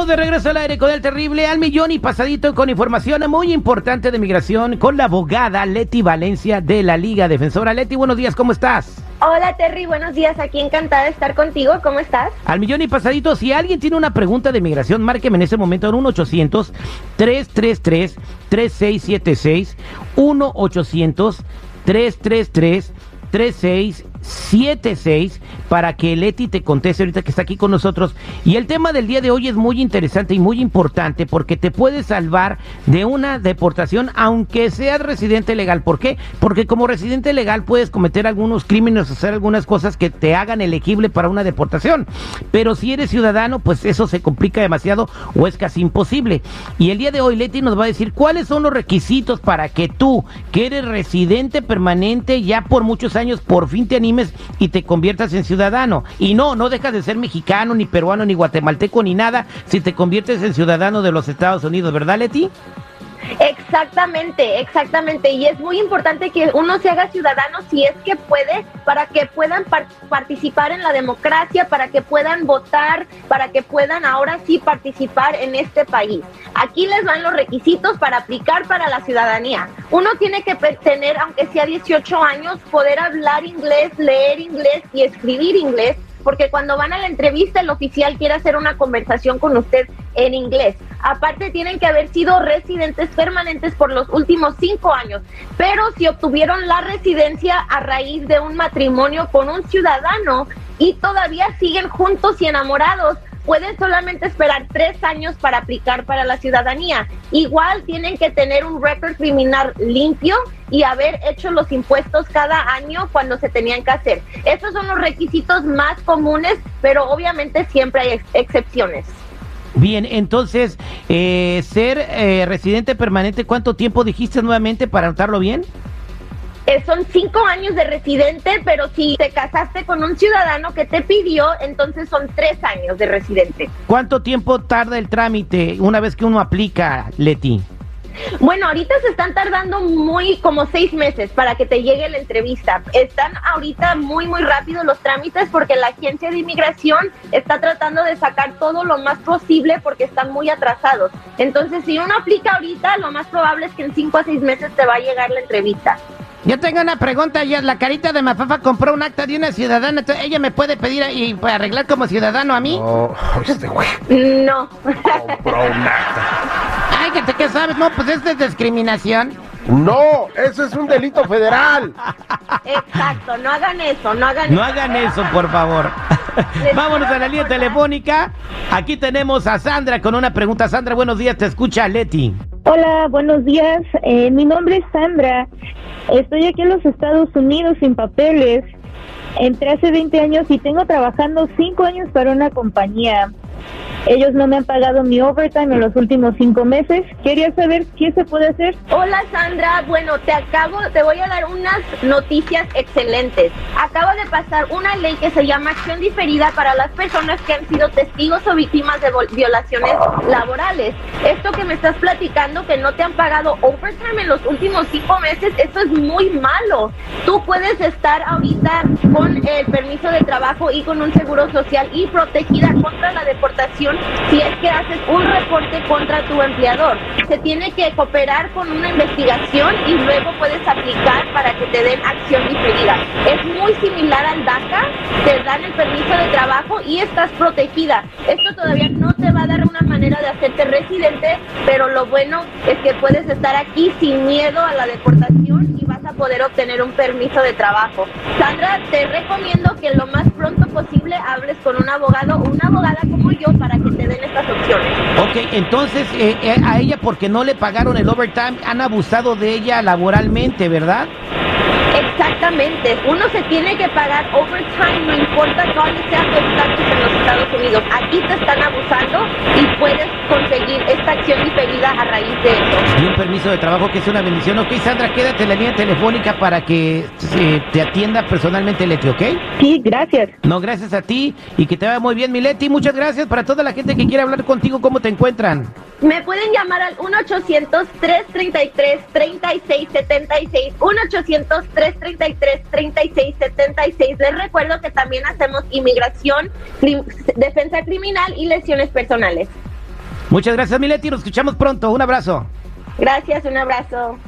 Estamos de regreso al aire con el terrible al millón y pasadito con información muy importante de migración con la abogada Leti Valencia de la Liga Defensora. Leti, buenos días, ¿cómo estás? Hola Terry, buenos días, aquí encantada de estar contigo, ¿cómo estás? Al millón y pasadito, si alguien tiene una pregunta de migración, márqueme en ese momento en 1-800-333-3676, 1-800-333-3676. 3676 para que Leti te conteste ahorita que está aquí con nosotros. Y el tema del día de hoy es muy interesante y muy importante porque te puede salvar de una deportación aunque seas residente legal. ¿Por qué? Porque como residente legal puedes cometer algunos crímenes hacer algunas cosas que te hagan elegible para una deportación. Pero si eres ciudadano, pues eso se complica demasiado o es casi imposible. Y el día de hoy Leti nos va a decir cuáles son los requisitos para que tú, que eres residente permanente ya por muchos años, por fin te animes y te conviertas en ciudadano. Y no, no dejas de ser mexicano, ni peruano, ni guatemalteco, ni nada, si te conviertes en ciudadano de los Estados Unidos, ¿verdad, Leti? Exactamente, exactamente. Y es muy importante que uno se haga ciudadano si es que puede, para que puedan participar en la democracia, para que puedan votar, para que puedan ahora sí participar en este país. Aquí les van los requisitos para aplicar para la ciudadanía. Uno tiene que tener, aunque sea 18 años, poder hablar inglés, leer inglés y escribir inglés porque cuando van a la entrevista el oficial quiere hacer una conversación con usted en inglés. Aparte tienen que haber sido residentes permanentes por los últimos cinco años, pero si obtuvieron la residencia a raíz de un matrimonio con un ciudadano y todavía siguen juntos y enamorados, pueden solamente esperar tres años para aplicar para la ciudadanía. Igual tienen que tener un récord criminal limpio y haber hecho los impuestos cada año cuando se tenían que hacer. Estos son los requisitos más comunes, pero obviamente siempre hay excepciones. Bien, entonces, eh, ser eh, residente permanente, ¿cuánto tiempo dijiste nuevamente para anotarlo bien? Eh, son cinco años de residente, pero si te casaste con un ciudadano que te pidió, entonces son tres años de residente. ¿Cuánto tiempo tarda el trámite una vez que uno aplica, Leti? Bueno, ahorita se están tardando muy como seis meses para que te llegue la entrevista. Están ahorita muy, muy rápido los trámites porque la agencia de inmigración está tratando de sacar todo lo más posible porque están muy atrasados. Entonces, si uno aplica ahorita, lo más probable es que en cinco a seis meses te va a llegar la entrevista. Yo tengo una pregunta, ya la carita de Mafafa compró un acta de una ciudadana, ella me puede pedir y pues, arreglar como ciudadano a mí. No, este No. Compró un acta. Ay, que te qué sabes, no, pues es de discriminación. No, eso es un delito federal. Exacto, no hagan eso, no hagan eso. No hagan eso, por favor. Vámonos a la línea telefónica. Aquí tenemos a Sandra con una pregunta. Sandra, buenos días, te escucha Leti. Hola, buenos días. Eh, mi nombre es Sandra. Estoy aquí en los Estados Unidos sin papeles. Entré hace 20 años y tengo trabajando 5 años para una compañía. Ellos no me han pagado mi overtime en los últimos cinco meses. Quería saber qué se puede hacer. Hola Sandra, bueno, te acabo, te voy a dar unas noticias excelentes. Acaba de pasar una ley que se llama acción diferida para las personas que han sido testigos o víctimas de violaciones laborales. Esto que me estás platicando, que no te han pagado overtime en los últimos cinco meses, eso es muy malo. Tú puedes estar ahorita con el permiso de trabajo y con un seguro social y protegida contra la deportación si es que haces un reporte contra tu empleador. Se tiene que cooperar con una investigación y luego puedes aplicar para que te den acción diferida. Es muy similar al DACA, te dan el permiso de trabajo y estás protegida. Esto todavía no te va a dar una manera de hacerte residente, pero lo bueno es que puedes estar aquí sin miedo a la deportación y vas a poder obtener un permiso de trabajo. Sandra, te recomiendo que lo más pronto posible hables con un abogado o una abogada como yo para que te den estas opciones. Ok, entonces eh, eh, a ella porque no le pagaron el overtime han abusado de ella laboralmente, ¿verdad? Exactamente, uno se tiene que pagar overtime, no importa cuál sea tu estatus en los Estados Unidos. Aquí te están abusando y puedes conseguir esta acción diferida a raíz de eso. Y un permiso de trabajo que es una bendición. Ok, Sandra, quédate en la línea telefónica para que se- te atienda personalmente Leti, ¿ok? Sí, gracias. No, gracias a ti y que te vaya muy bien, mi Leti. Muchas gracias para toda la gente que quiere hablar contigo. ¿Cómo te encuentran? Me pueden llamar al 1-800-333-3676. 1-800-333-3676. Les recuerdo que también hacemos inmigración, crim- defensa criminal y lesiones personales. Muchas gracias, mi Leti. Nos escuchamos pronto. Un abrazo. Gracias, un abrazo.